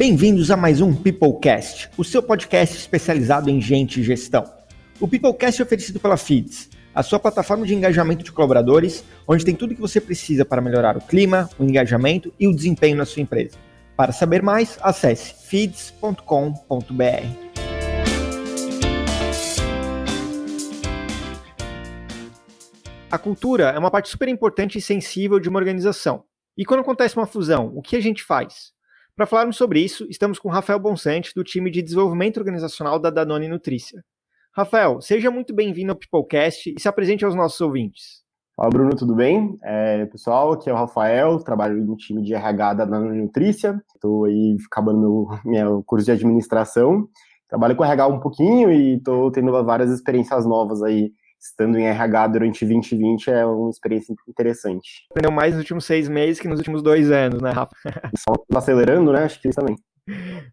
Bem-vindos a mais um Peoplecast, o seu podcast especializado em gente e gestão. O Peoplecast é oferecido pela Feeds, a sua plataforma de engajamento de colaboradores, onde tem tudo o que você precisa para melhorar o clima, o engajamento e o desempenho na sua empresa. Para saber mais, acesse feeds.com.br. A cultura é uma parte super importante e sensível de uma organização. E quando acontece uma fusão, o que a gente faz? Para falarmos sobre isso, estamos com Rafael Bonsante, do time de desenvolvimento organizacional da Danone Nutrícia. Rafael, seja muito bem-vindo ao Peoplecast e se apresente aos nossos ouvintes. Fala, Bruno, tudo bem? É, pessoal, aqui é o Rafael, trabalho no time de RH da Danone Nutrícia, estou aí acabando meu meu curso de administração, trabalho com RH um pouquinho e estou tendo várias experiências novas aí estando em RH durante 2020 é uma experiência interessante. Aprendeu mais nos últimos seis meses que nos últimos dois anos, né, Rafa? Só acelerando, né? Acho que isso também.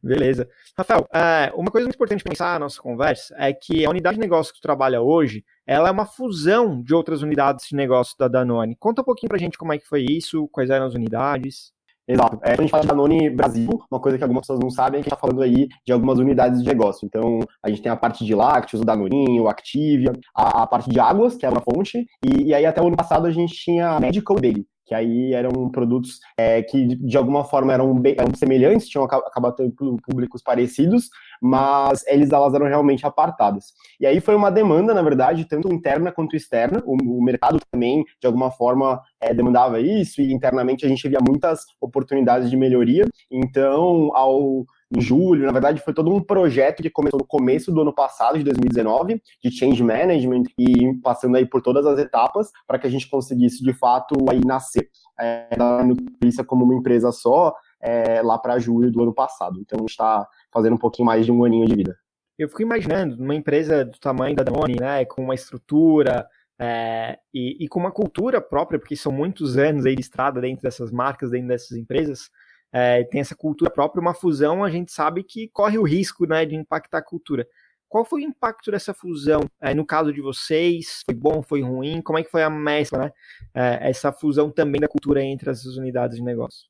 Beleza. Rafael, é, uma coisa muito importante pensar na nossa conversa é que a unidade de negócio que tu trabalha hoje, ela é uma fusão de outras unidades de negócio da Danone. Conta um pouquinho pra gente como é que foi isso, quais eram as unidades. Exato. É, a gente fala de Danone Brasil, uma coisa que algumas pessoas não sabem é que a gente está falando aí de algumas unidades de negócio. Então, a gente tem a parte de lácteos, o Danoninho, o Activia, a, a parte de águas, que é uma fonte, e, e aí até o ano passado a gente tinha a Medical Baby, que aí eram produtos é, que de alguma forma eram, bem, eram semelhantes, tinham acabado tendo públicos parecidos, mas eles elas eram realmente apartadas. E aí foi uma demanda, na verdade, tanto interna quanto externa. O, o mercado também, de alguma forma, é, demandava isso, e internamente a gente via muitas oportunidades de melhoria. Então, ao em julho. Na verdade, foi todo um projeto que começou no começo do ano passado, de 2019, de change management e passando aí por todas as etapas para que a gente conseguisse de fato aí nascer é, da Nutricia como uma empresa só é, lá para julho do ano passado. Então, está fazendo um pouquinho mais de um aninho de vida. Eu fico imaginando, uma empresa do tamanho da Danone, né, com uma estrutura é, e, e, com uma cultura própria, porque são muitos anos aí de estrada dentro dessas marcas, dentro dessas empresas, é, tem essa cultura própria, uma fusão, a gente sabe que corre o risco né, de impactar a cultura. Qual foi o impacto dessa fusão? É, no caso de vocês, foi bom, foi ruim? Como é que foi a mescla, né? É, essa fusão também da cultura entre as unidades de negócio?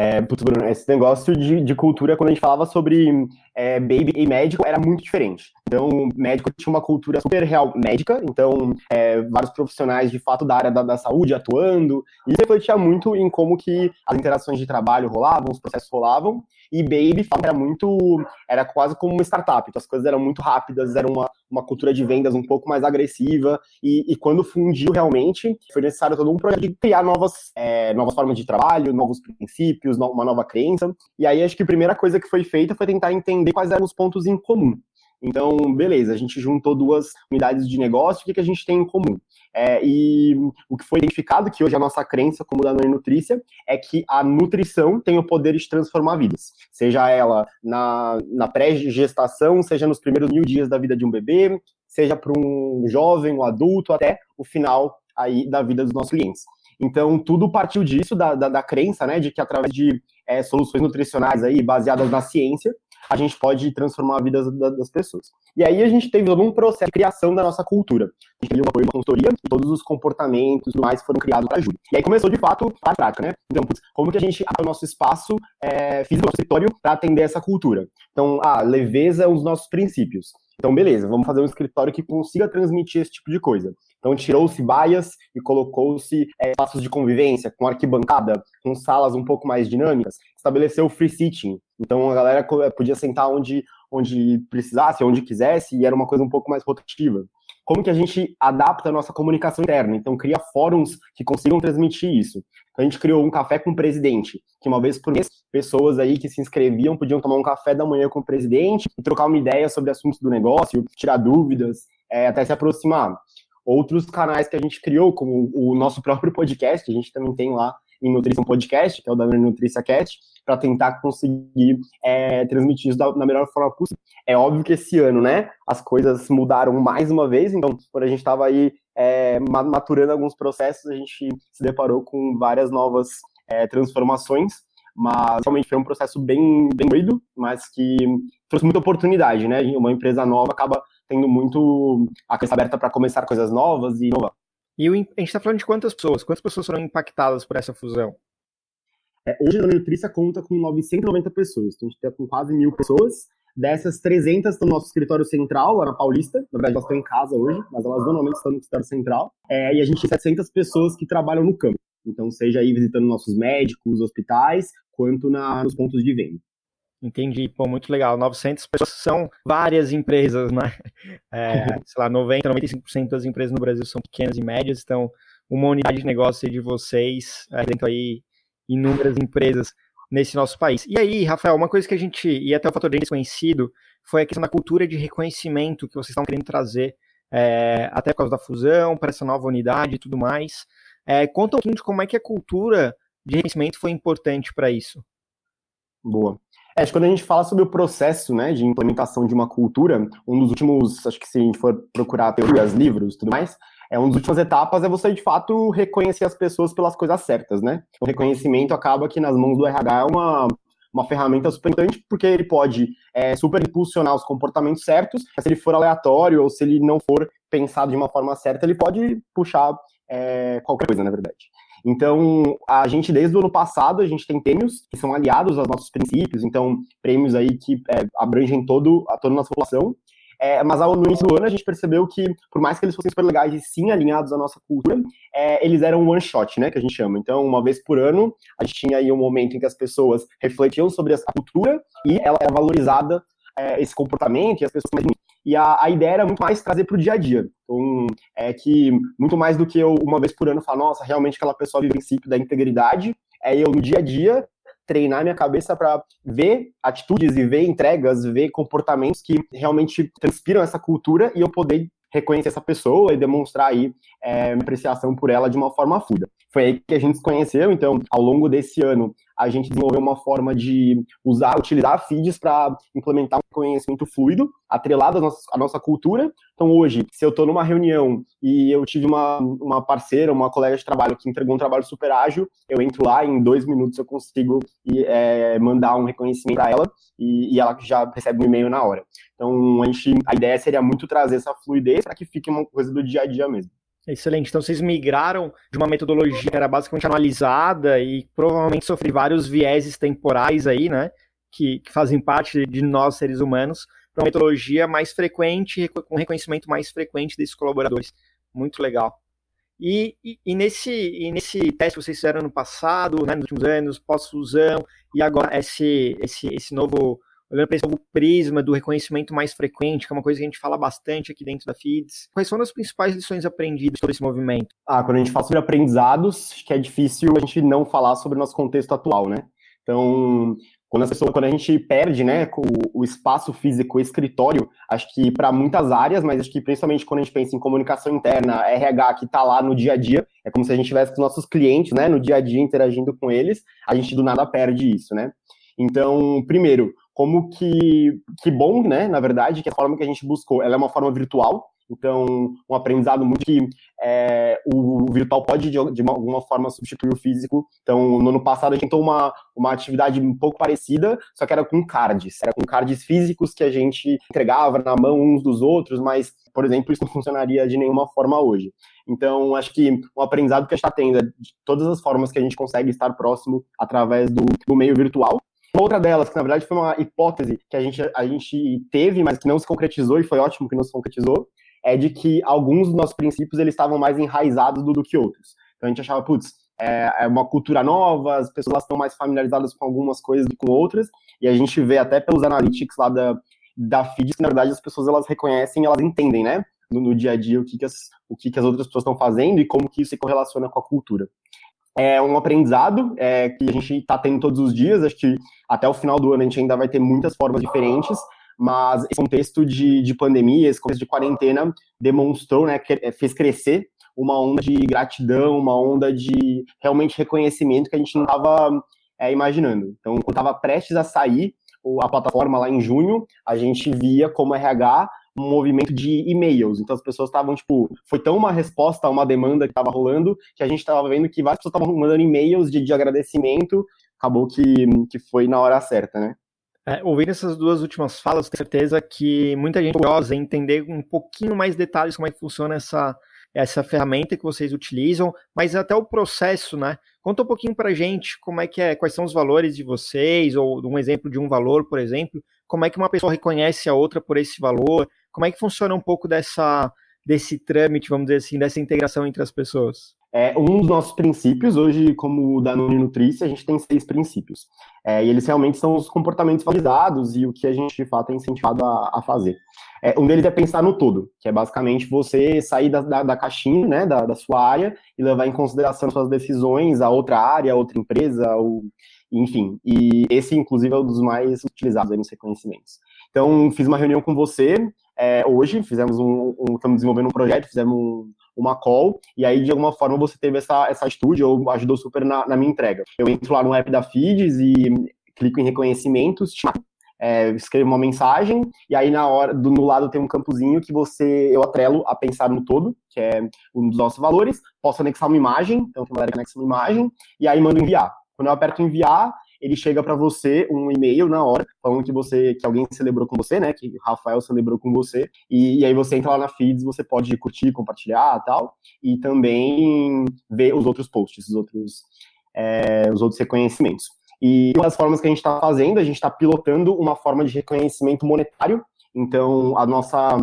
É, putz, Bruno, esse negócio de, de cultura, quando a gente falava sobre é, baby e médico, era muito diferente. Então, médico tinha uma cultura super real médica, então, é, vários profissionais, de fato, da área da, da, saúde atuando, e isso refletia muito em como que as interações de trabalho rolavam, os processos rolavam, e baby era muito, era quase como uma startup, então as coisas eram muito rápidas, era uma, uma cultura de vendas um pouco mais agressiva, e, e quando fundiu realmente, foi necessário todo um projeto de criar novas, é, novas formas de trabalho, novos princípios, princípios, uma nova crença. E aí acho que a primeira coisa que foi feita foi tentar entender quais eram os pontos em comum. Então, beleza, a gente juntou duas unidades de negócio, o que, que a gente tem em comum? É, e o que foi identificado, que hoje é a nossa crença como da Nutrícia, é que a nutrição tem o poder de transformar vidas. Seja ela na, na pré-gestação, seja nos primeiros mil dias da vida de um bebê, seja para um jovem, um adulto, até o final aí da vida dos nossos clientes. Então, tudo partiu disso, da, da, da crença, né, de que através de é, soluções nutricionais aí, baseadas na ciência, a gente pode transformar a vida das pessoas. E aí a gente teve todo um processo de criação da nossa cultura. A gente teve uma, uma consultoria e todos os comportamentos e mais foram criados para ajuda. E aí começou, de fato, a prática, né? Então, como que a gente abre o nosso espaço é, físico, nosso escritório, para atender essa cultura? Então, a leveza é um dos nossos princípios. Então, beleza, vamos fazer um escritório que consiga transmitir esse tipo de coisa. Então, tirou-se baias e colocou-se é, espaços de convivência, com arquibancada, com salas um pouco mais dinâmicas. Estabeleceu free sitting. Então, a galera podia sentar onde, onde precisasse, onde quisesse, e era uma coisa um pouco mais rotativa. Como que a gente adapta a nossa comunicação interna? Então, cria fóruns que consigam transmitir isso. Então, a gente criou um café com o presidente, que uma vez por mês, pessoas aí que se inscreviam podiam tomar um café da manhã com o presidente e trocar uma ideia sobre assuntos do negócio, tirar dúvidas, é, até se aproximar outros canais que a gente criou, como o nosso próprio podcast, a gente também tem lá em Nutrição Podcast, que é o da Nutrícia Cat, para tentar conseguir é, transmitir isso da, da, melhor forma possível. É óbvio que esse ano, né, as coisas mudaram mais uma vez, então, quando a gente estava aí é, maturando alguns processos, a gente se deparou com várias novas é, transformações, mas realmente foi um processo bem, bem doido, mas que trouxe muita oportunidade, né? Uma empresa nova acaba tendo muito a cabeça aberta para começar coisas novas e inovar. E a gente está falando de quantas pessoas? Quantas pessoas foram impactadas por essa fusão? É, hoje a Nutrícia conta com 990 pessoas, então a gente está com quase mil pessoas. Dessas, 300 estão no nosso escritório central, lá na Paulista. Na verdade, elas estão em casa hoje, mas elas normalmente estão no escritório central. É, e a gente tem 700 pessoas que trabalham no campo. Então, seja aí visitando nossos médicos, hospitais, quanto na, nos pontos de venda. Entendi, pô, muito legal. 900 pessoas são várias empresas, né? É, sei lá, 90, 95% das empresas no Brasil são pequenas e médias, então uma unidade de negócio de vocês, é, dentro aí inúmeras empresas nesse nosso país. E aí, Rafael, uma coisa que a gente, e até o fator de desconhecido, foi a questão da cultura de reconhecimento que vocês estão querendo trazer, é, até por causa da fusão, para essa nova unidade e tudo mais. É, conta um pouquinho de como é que a cultura de reconhecimento foi importante para isso. Boa. É, quando a gente fala sobre o processo né, de implementação de uma cultura, um dos últimos, acho que se a gente for procurar teorias, livros tudo mais, é uma das últimas etapas é você de fato reconhecer as pessoas pelas coisas certas, né? O reconhecimento acaba que nas mãos do RH é uma, uma ferramenta super importante, porque ele pode é, super impulsionar os comportamentos certos, mas se ele for aleatório ou se ele não for pensado de uma forma certa, ele pode puxar é, qualquer coisa, na verdade. Então, a gente, desde o ano passado, a gente tem prêmios que são aliados aos nossos princípios, então, prêmios aí que é, abrangem todo, a toda a nossa população. É, mas ao, início do ano a gente percebeu que, por mais que eles fossem super legais e sim alinhados à nossa cultura, é, eles eram one shot, né, que a gente chama. Então, uma vez por ano, a gente tinha aí um momento em que as pessoas refletiam sobre a cultura e ela era valorizada, é, esse comportamento e as pessoas e a, a ideia era muito mais trazer para o dia a dia. Então, é que muito mais do que eu, uma vez por ano, falar, nossa, realmente aquela pessoa vive o princípio da integridade, é eu no dia a dia treinar minha cabeça para ver atitudes e ver entregas, ver comportamentos que realmente transpiram essa cultura e eu poder reconhecer essa pessoa e demonstrar aí é, apreciação por ela de uma forma fluida. Foi aí que a gente se conheceu, então, ao longo desse ano, a gente desenvolveu uma forma de usar, utilizar feeds para implementar um conhecimento fluido, atrelado à nossa, à nossa cultura. Então, hoje, se eu estou numa reunião e eu tive uma, uma parceira, uma colega de trabalho que entregou um trabalho super ágil, eu entro lá, em dois minutos eu consigo é, mandar um reconhecimento para ela e, e, ela já recebe um e-mail na hora. Então, a, gente, a ideia seria muito trazer essa fluidez para que fique uma coisa do dia a dia mesmo. Excelente. Então vocês migraram de uma metodologia que era basicamente analisada e provavelmente sofre vários vieses temporais aí, né? Que, que fazem parte de nós, seres humanos, para uma metodologia mais frequente, com reconhecimento mais frequente desses colaboradores. Muito legal. E, e, e, nesse, e nesse teste que vocês fizeram no passado, né, nos últimos anos, pós-fusão, e agora esse, esse, esse novo olhando para esse prisma do reconhecimento mais frequente, que é uma coisa que a gente fala bastante aqui dentro da FIDS. Quais são as principais lições aprendidas sobre esse movimento? Ah, quando a gente fala sobre aprendizados, acho que é difícil a gente não falar sobre o nosso contexto atual, né? Então, quando, pessoas, quando a gente perde né, o, o espaço físico, o escritório, acho que para muitas áreas, mas acho que principalmente quando a gente pensa em comunicação interna, RH que está lá no dia a dia, é como se a gente tivesse com os nossos clientes, né, no dia a dia interagindo com eles, a gente do nada perde isso, né? Então, primeiro, como que, que bom, né, na verdade, que a forma que a gente buscou, ela é uma forma virtual, então, um aprendizado muito que é, o virtual pode, de, de alguma forma, substituir o físico. Então, no ano passado, a gente tentou uma, uma atividade um pouco parecida, só que era com cards. Era com cards físicos que a gente entregava na mão uns dos outros, mas, por exemplo, isso não funcionaria de nenhuma forma hoje. Então, acho que o aprendizado que a gente está tendo é de todas as formas que a gente consegue estar próximo através do, do meio virtual. Outra delas, que na verdade foi uma hipótese que a gente, a gente teve, mas que não se concretizou, e foi ótimo que não se concretizou, é de que alguns dos nossos princípios eles estavam mais enraizados do, do que outros. Então a gente achava, putz, é, é uma cultura nova, as pessoas estão mais familiarizadas com algumas coisas do que com outras, e a gente vê até pelos analytics lá da, da feed que na verdade as pessoas elas reconhecem, elas entendem, né, no, no dia a dia o que, que, as, o que, que as outras pessoas estão fazendo e como que isso se correlaciona com a cultura é um aprendizado é, que a gente está tendo todos os dias. Acho que até o final do ano a gente ainda vai ter muitas formas diferentes, mas esse contexto de, de pandemia, esse contexto de quarentena demonstrou, né, é, fez crescer uma onda de gratidão, uma onda de realmente reconhecimento que a gente não estava é, imaginando. Então, quando estava prestes a sair a plataforma lá em junho, a gente via como RH um movimento de e-mails. Então as pessoas estavam, tipo, foi tão uma resposta a uma demanda que estava rolando que a gente estava vendo que várias pessoas estavam mandando e-mails de, de agradecimento. Acabou que, que foi na hora certa, né? É, ouvindo essas duas últimas falas, tenho certeza que muita gente gosta de entender um pouquinho mais detalhes como é que funciona essa, essa ferramenta que vocês utilizam, mas até o processo, né? Conta um pouquinho para gente como é que é, quais são os valores de vocês, ou um exemplo de um valor, por exemplo, como é que uma pessoa reconhece a outra por esse valor, como é que funciona um pouco dessa, desse trâmite, vamos dizer assim, dessa integração entre as pessoas? É, um dos nossos princípios, hoje, como da Nuni Nutrice, a gente tem seis princípios. É, e eles realmente são os comportamentos validados e o que a gente, de fato, é incentivado a, a fazer. É, um deles é pensar no todo, que é basicamente você sair da, da, da caixinha, né, da, da, sua área, e levar em consideração suas decisões a outra área, a outra empresa, ou, enfim. E esse, inclusive, é um dos mais utilizados nos reconhecimentos. Então, fiz uma reunião com você é, hoje, fizemos um, um, estamos desenvolvendo um projeto, fizemos um, uma call, e aí de alguma forma você teve essa, essa estúdio, ou ajudou super na, na minha entrega. Eu entro lá no app da Feeds e clico em reconhecimentos, é, escrevo uma mensagem, e aí na hora, do, no lado tem um campozinho que você, eu atrelo a pensar no todo, que é um dos nossos valores, posso anexar uma imagem, então tem uma galera que anexa uma imagem, e aí mando enviar. Quando eu aperto enviar, ele chega para você um e-mail na hora, falando que você que alguém celebrou com você, né? Que Rafael celebrou com você. E, e aí você entra lá na feeds, você pode curtir, compartilhar tal, e também ver os outros posts, os outros, é, os outros reconhecimentos. E uma das formas que a gente está fazendo, a gente está pilotando uma forma de reconhecimento monetário então, a nossa,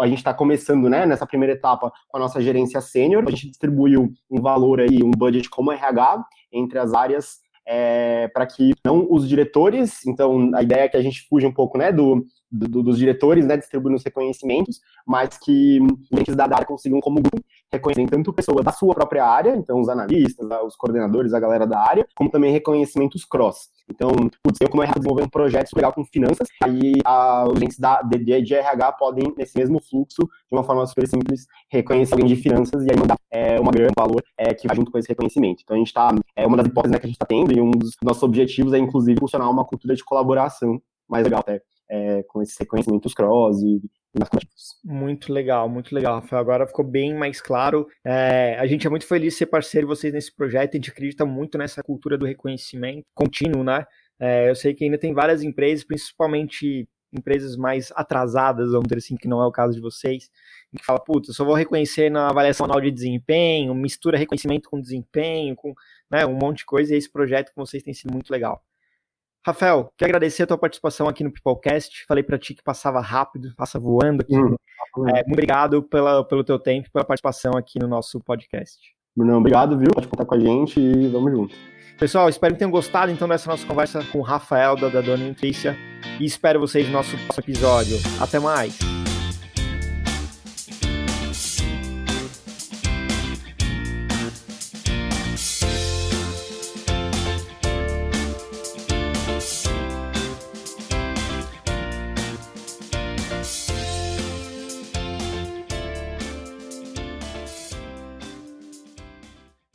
a gente está começando, né, nessa primeira etapa com a nossa gerência sênior. A gente distribuiu um valor aí, um budget como RH entre as áreas é, para que não os diretores, então a ideia é que a gente fuja um pouco né, do, do dos diretores, né, distribuindo os reconhecimentos, mas que os da área consigam, como grupo, reconhecer tanto pessoas da sua própria área, então os analistas, os coordenadores, a galera da área, como também reconhecimentos cross. Então, putz, eu como RH desenvolver um projeto legal com finanças, aí a, os entes da, de, de RH podem, nesse mesmo fluxo, de uma forma super simples, reconhecer alguém de finanças e aí mandar é, uma grande valor é, que vai junto com esse reconhecimento. Então, a gente está, é uma das hipóteses né, que a gente está tendo e um dos nossos objetivos é, inclusive, funcionar uma cultura de colaboração mais legal até, é, com esses reconhecimentos cross e muito legal, muito legal, Rafael. Agora ficou bem mais claro. É, a gente é muito feliz de ser parceiro de vocês nesse projeto. A gente acredita muito nessa cultura do reconhecimento contínuo, né? É, eu sei que ainda tem várias empresas, principalmente empresas mais atrasadas, vamos dizer assim, que não é o caso de vocês, que fala, putz, eu só vou reconhecer na avaliação anual de desempenho, mistura reconhecimento com desempenho, com né, um monte de coisa, e esse projeto com vocês tem sido muito legal. Rafael, quero agradecer a tua participação aqui no Peoplecast. Falei para ti que passava rápido, passa voando aqui. Uhum. É, muito obrigado pela, pelo teu tempo, pela participação aqui no nosso podcast. Bruno, obrigado, viu? Pode contar com a gente e vamos junto. Pessoal, espero que tenham gostado então dessa nossa conversa com o Rafael da, da Dona Nutrícia e espero vocês no nosso próximo episódio. Até mais!